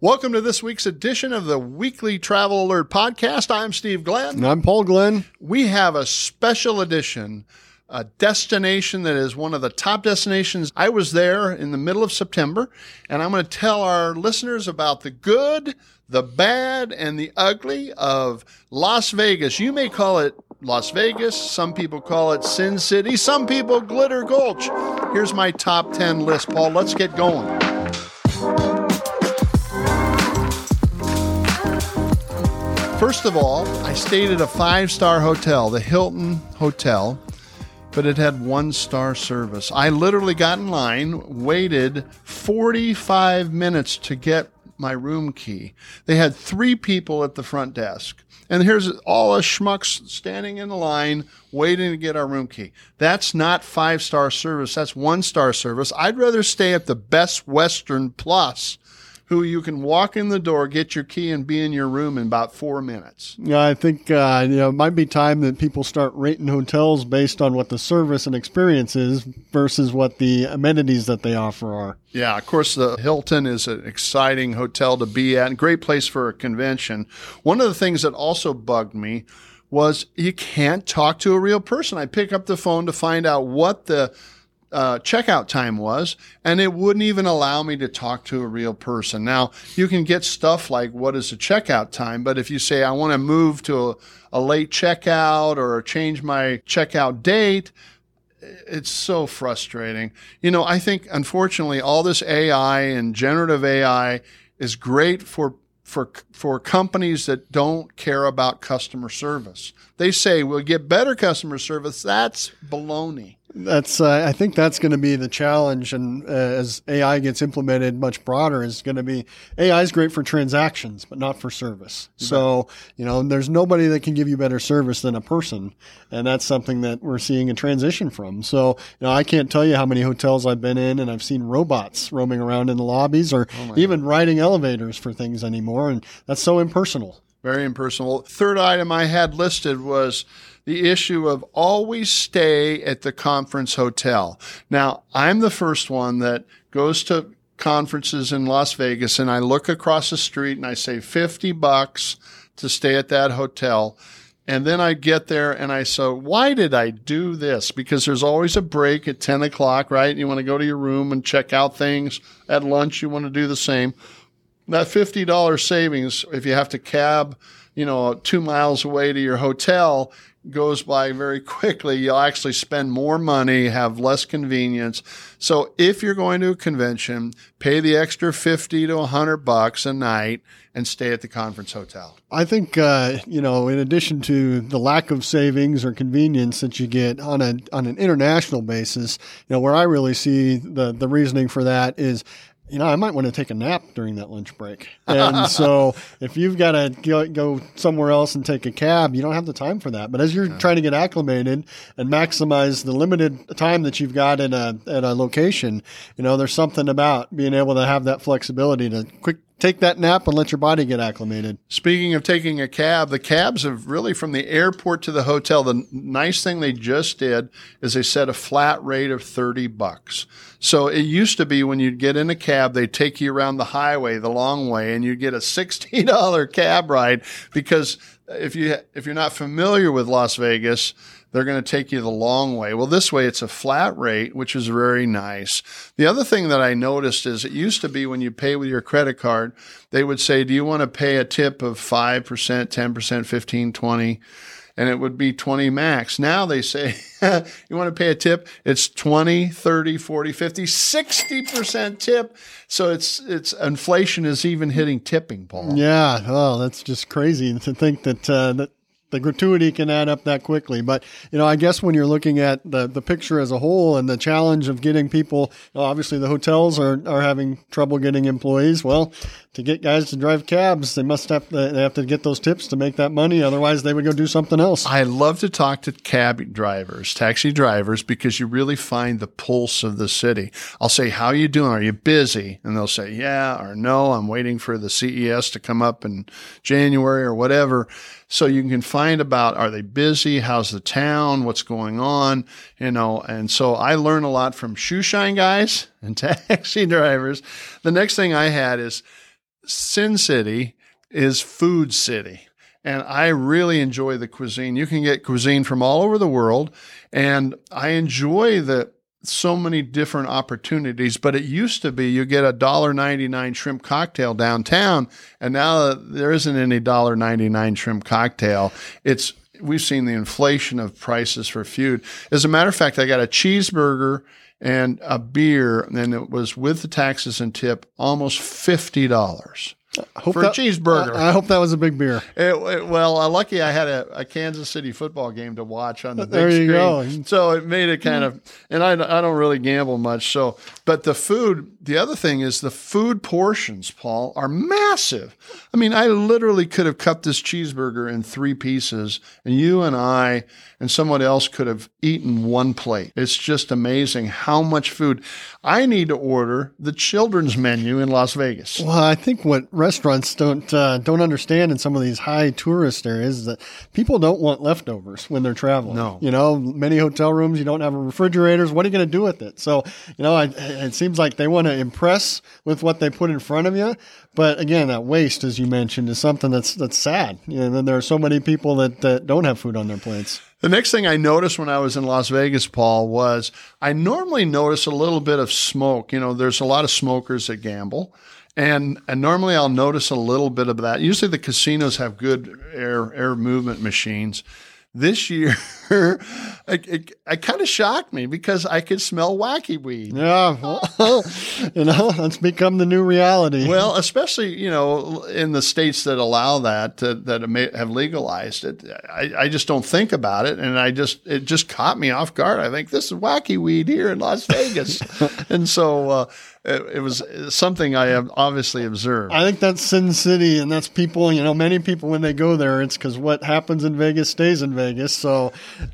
Welcome to this week's edition of the Weekly Travel Alert Podcast. I'm Steve Glenn. And I'm Paul Glenn. We have a special edition, a destination that is one of the top destinations. I was there in the middle of September, and I'm going to tell our listeners about the good, the bad, and the ugly of Las Vegas. You may call it Las Vegas, some people call it Sin City, some people Glitter Gulch. Here's my top 10 list, Paul. Let's get going. First of all, I stayed at a five star hotel, the Hilton Hotel, but it had one star service. I literally got in line, waited 45 minutes to get my room key. They had three people at the front desk. And here's all us schmucks standing in the line waiting to get our room key. That's not five star service. That's one star service. I'd rather stay at the Best Western Plus who you can walk in the door, get your key, and be in your room in about four minutes. Yeah, I think uh, you know it might be time that people start rating hotels based on what the service and experience is versus what the amenities that they offer are. Yeah, of course, the Hilton is an exciting hotel to be at, and great place for a convention. One of the things that also bugged me was you can't talk to a real person. I pick up the phone to find out what the uh, checkout time was, and it wouldn't even allow me to talk to a real person. Now, you can get stuff like what is the checkout time, but if you say, I want to move to a, a late checkout or change my checkout date, it's so frustrating. You know, I think unfortunately all this AI and generative AI is great for for for companies that don't care about customer service. They say we'll get better customer service. That's baloney. That's uh, I think that's going to be the challenge, and uh, as AI gets implemented much broader, is going to be AI is great for transactions, but not for service. So you know, there's nobody that can give you better service than a person, and that's something that we're seeing a transition from. So you know, I can't tell you how many hotels I've been in, and I've seen robots roaming around in the lobbies or oh even God. riding elevators for things anymore, and that's so impersonal. Very impersonal. Third item I had listed was the issue of always stay at the conference hotel. Now, I'm the first one that goes to conferences in Las Vegas and I look across the street and I say 50 bucks to stay at that hotel. And then I get there and I say, why did I do this? Because there's always a break at 10 o'clock, right? You want to go to your room and check out things. At lunch, you want to do the same that $50 savings, if you have to cab, you know, two miles away to your hotel, goes by very quickly. You'll actually spend more money, have less convenience. So if you're going to a convention, pay the extra 50 to 100 bucks a night and stay at the conference hotel. I think, uh, you know, in addition to the lack of savings or convenience that you get on a, on an international basis, you know, where I really see the, the reasoning for that is you know, I might want to take a nap during that lunch break. And so if you've got to go, go, somewhere else and take a cab, you don't have the time for that. But as you're trying to get acclimated and maximize the limited time that you've got at a, at a location, you know, there's something about being able to have that flexibility to quick take that nap and let your body get acclimated. Speaking of taking a cab, the cabs have really from the airport to the hotel. The nice thing they just did is they set a flat rate of 30 bucks. So it used to be when you'd get in a cab, they'd take you around the highway, the long way, and you'd get a $60 cab ride because if you if you're not familiar with Las Vegas, they're going to take you the long way. Well, this way it's a flat rate, which is very nice. The other thing that I noticed is it used to be when you pay with your credit card, they would say, do you want to pay a tip of 5%, 10%, 15, 20? and it would be 20 max. Now they say you want to pay a tip, it's 20, 30, 40, 50, 60% tip. So it's it's inflation is even hitting tipping, Paul. Yeah, oh, that's just crazy to think that uh, that the gratuity can add up that quickly. But you know, I guess when you're looking at the the picture as a whole and the challenge of getting people, obviously the hotels are are having trouble getting employees. Well, to get guys to drive cabs, they must have to, they have to get those tips to make that money. Otherwise, they would go do something else. I love to talk to cab drivers, taxi drivers, because you really find the pulse of the city. I'll say, "How you doing? Are you busy?" And they'll say, "Yeah" or "No, I'm waiting for the CES to come up in January or whatever." So you can find about are they busy? How's the town? What's going on? You know, and so I learn a lot from shoe shine guys and taxi drivers. The next thing I had is Sin City is food city. And I really enjoy the cuisine. You can get cuisine from all over the world. And I enjoy the so many different opportunities, but it used to be you get a dollar ninety nine shrimp cocktail downtown, and now there isn't any dollar ninety nine shrimp cocktail. It's we've seen the inflation of prices for food. As a matter of fact, I got a cheeseburger and a beer, and it was with the taxes and tip almost fifty dollars for that, a cheeseburger. I, I hope that was a big beer. It, it, well, uh, lucky I had a, a, Kansas City football game to watch on the big there you screen, go. so it made it kind of. And I, I don't really gamble much, so but the food. The other thing is the food portions, Paul, are massive. I mean, I literally could have cut this cheeseburger in three pieces, and you and I and someone else could have eaten one plate. It's just amazing how much food. I need to order the children's menu in Las Vegas. Well, I think what restaurants don't uh, don't understand in some of these high tourist areas is that people don't want leftovers when they're traveling. No, you know, many hotel rooms you don't have refrigerators. What are you going to do with it? So, you know, I, it seems like they want to impress with what they put in front of you. But again, that waste, as you mentioned, is something that's that's sad. You know, and there are so many people that, that don't have food on their plates. The next thing I noticed when I was in Las Vegas, Paul, was I normally notice a little bit of smoke. You know, there's a lot of smokers that gamble. And, and normally I'll notice a little bit of that. Usually the casinos have good air air movement machines. This year, it, it, it kind of shocked me because I could smell wacky weed. Yeah, well, you know, that's become the new reality. Well, especially you know in the states that allow that uh, that may have legalized it, I, I just don't think about it, and I just it just caught me off guard. I think this is wacky weed here in Las Vegas, and so. Uh, it, it, was uh, something I have obviously observed. I think that's Sin City, and that's people. You know, many people when they go there, it's because what happens in Vegas stays in Vegas. So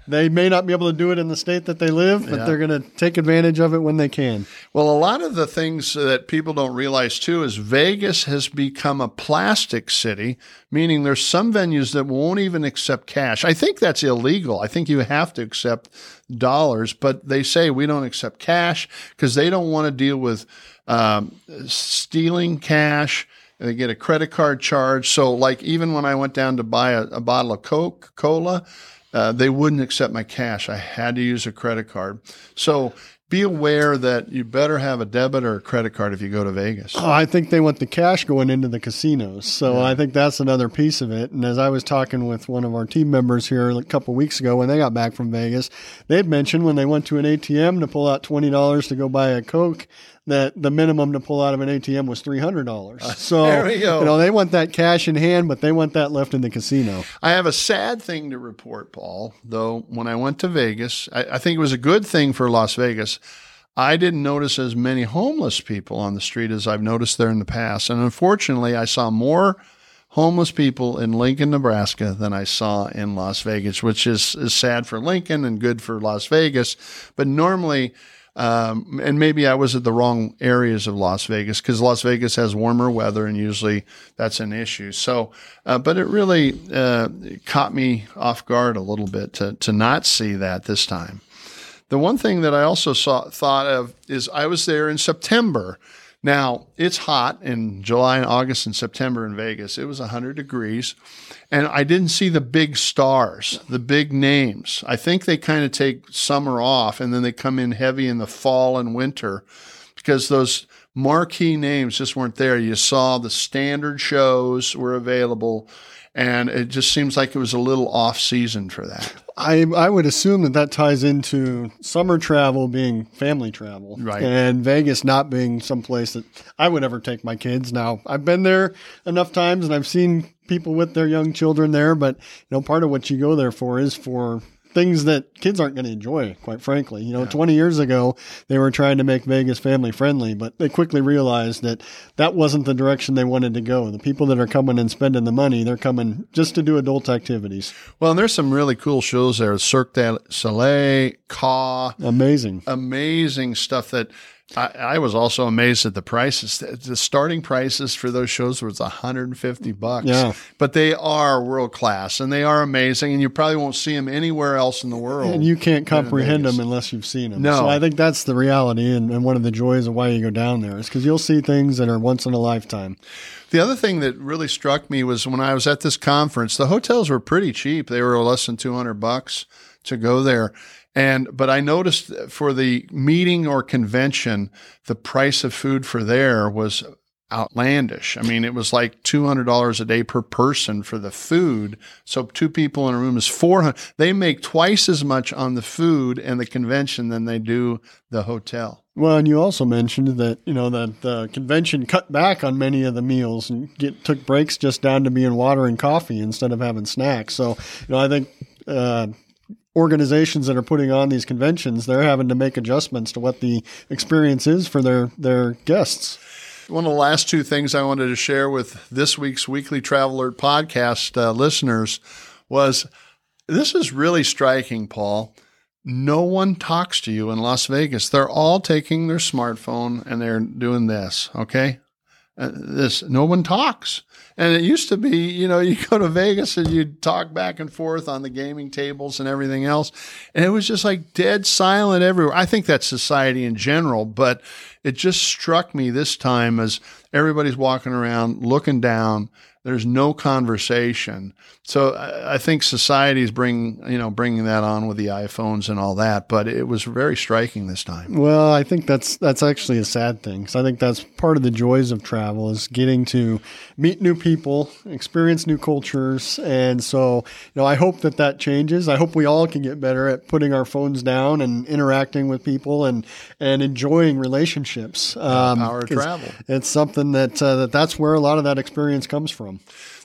they may not be able to do it in the state that they live, but yeah. they're going to take advantage of it when they can. Well, a lot of the things that people don't realize too is Vegas has become a plastic city, meaning there's some venues that won't even accept cash. I think that's illegal. I think you have to accept dollars, but they say we don't accept cash because they don't want to deal with um, stealing cash. And they get a credit card charge. So, like, even when I went down to buy a, a bottle of Coke Cola, uh, they wouldn't accept my cash. I had to use a credit card. So, be aware that you better have a debit or a credit card if you go to Vegas. Oh, I think they want the cash going into the casinos. So yeah. I think that's another piece of it. And as I was talking with one of our team members here a couple weeks ago when they got back from Vegas, they had mentioned when they went to an ATM to pull out $20 to go buy a Coke, that the minimum to pull out of an ATM was three hundred dollars. Uh, so there we go. you know they want that cash in hand, but they want that left in the casino. I have a sad thing to report, Paul. Though when I went to Vegas, I, I think it was a good thing for Las Vegas. I didn't notice as many homeless people on the street as I've noticed there in the past, and unfortunately, I saw more homeless people in Lincoln, Nebraska than I saw in Las Vegas, which is, is sad for Lincoln and good for Las Vegas. But normally um, and maybe I was at the wrong areas of Las Vegas because Las Vegas has warmer weather and usually that's an issue. So, uh, but it really uh, caught me off guard a little bit to, to not see that this time. The one thing that I also saw, thought of is I was there in September now, it's hot in July and August and September in Vegas. It was 100 degrees. And I didn't see the big stars, the big names. I think they kind of take summer off and then they come in heavy in the fall and winter because those marquee names just weren't there. You saw the standard shows were available and it just seems like it was a little off season for that. I I would assume that that ties into summer travel being family travel, right? And Vegas not being some place that I would ever take my kids. Now I've been there enough times and I've seen people with their young children there, but you know part of what you go there for is for things that kids aren't going to enjoy, quite frankly. You know, yeah. 20 years ago, they were trying to make Vegas family friendly, but they quickly realized that that wasn't the direction they wanted to go. The people that are coming and spending the money, they're coming just to do adult activities. Well, and there's some really cool shows there Cirque du Soleil, Ka. Amazing. Amazing stuff that I, I, was also amazed at the prices. The starting prices for those shows was 150 bucks. Yeah. But they are world class and they are amazing, and you probably won't see them anywhere else in the world. And you can't comprehend them unless you've seen them. No. So I think that's the reality and, and one of the joys of why you go down there is because you'll see things that are once in a lifetime. The other thing that really struck me was when I was at this conference, the hotels were pretty cheap. They were less than 200 bucks to go there. And, but I noticed for the meeting or convention, the price of food for there was outlandish. I mean, it was like $200 a day per person for the food. So two people in a room is 400. They make twice as much on the food and the convention than they do the hotel. Well, and you also mentioned that, you know, that the convention cut back on many of the meals and get, took breaks just down to being water and coffee instead of having snacks. So, you know, I think, uh, organizations that are putting on these conventions, they're having to make adjustments to what the experience is for their, their guests. One of the last two things I wanted to share with this week's Weekly Travel Alert podcast uh, listeners was this is really striking, Paul. No one talks to you in Las Vegas. They're all taking their smartphone and they're doing this, okay? Uh, this no one talks. And it used to be, you know, you go to Vegas and you'd talk back and forth on the gaming tables and everything else. And it was just like dead silent everywhere. I think that's society in general, but it just struck me this time as everybody's walking around looking down. There's no conversation. So I think society is bringing, you know, bringing that on with the iPhones and all that. But it was very striking this time. Well, I think that's that's actually a sad thing because I think that's part of the joys of travel is getting to meet new people, experience new cultures, and so you know I hope that that changes. I hope we all can get better at putting our phones down and interacting with people and and enjoying relationships. Um, power of travel. It's something that uh, that that's where a lot of that experience comes from.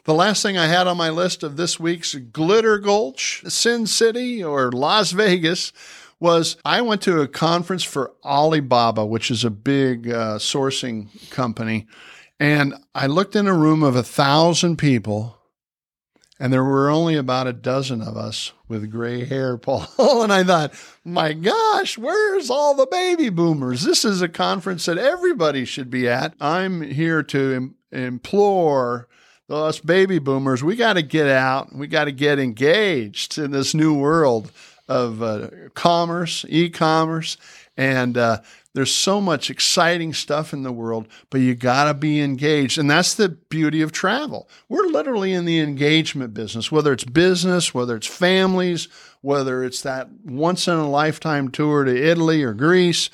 The last thing I had on my list of this week's Glitter Gulch, Sin City, or Las Vegas was I went to a conference for Alibaba, which is a big uh, sourcing company. And I looked in a room of a thousand people, and there were only about a dozen of us with gray hair, Paul. and I thought, my gosh, where's all the baby boomers? This is a conference that everybody should be at. I'm here to Im- implore us baby boomers, we got to get out. We got to get engaged in this new world of uh, commerce, e-commerce, and uh, there's so much exciting stuff in the world. But you got to be engaged, and that's the beauty of travel. We're literally in the engagement business, whether it's business, whether it's families, whether it's that once in a lifetime tour to Italy or Greece.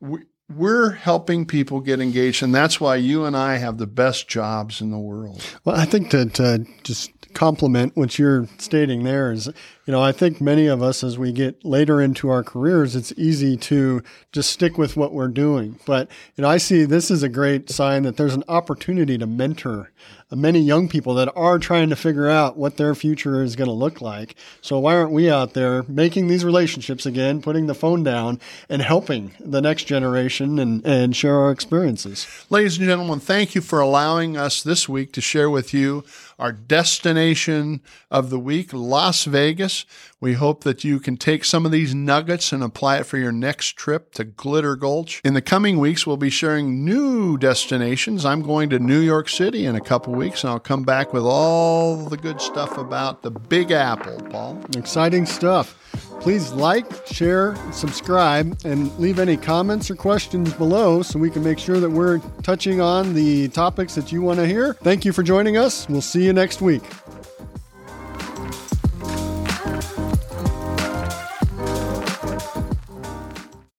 We, we're helping people get engaged, and that's why you and I have the best jobs in the world. Well, I think to, to uh, just complement what you're stating there is, you know, I think many of us, as we get later into our careers, it's easy to just stick with what we're doing. But, you know, I see this is a great sign that there's an opportunity to mentor many young people that are trying to figure out what their future is going to look like. So why aren't we out there making these relationships again, putting the phone down and helping the next generation and, and share our experiences? Ladies and gentlemen, thank you for allowing us this week to share with you our destination of the week, Las Vegas. We hope that you can take some of these nuggets and apply it for your next trip to Glitter Gulch. In the coming weeks, we'll be sharing new destinations. I'm going to New York City in a couple weeks, and I'll come back with all the good stuff about the Big Apple, Paul. Exciting stuff. Please like, share, subscribe, and leave any comments or questions below so we can make sure that we're touching on the topics that you want to hear. Thank you for joining us. We'll see you next week.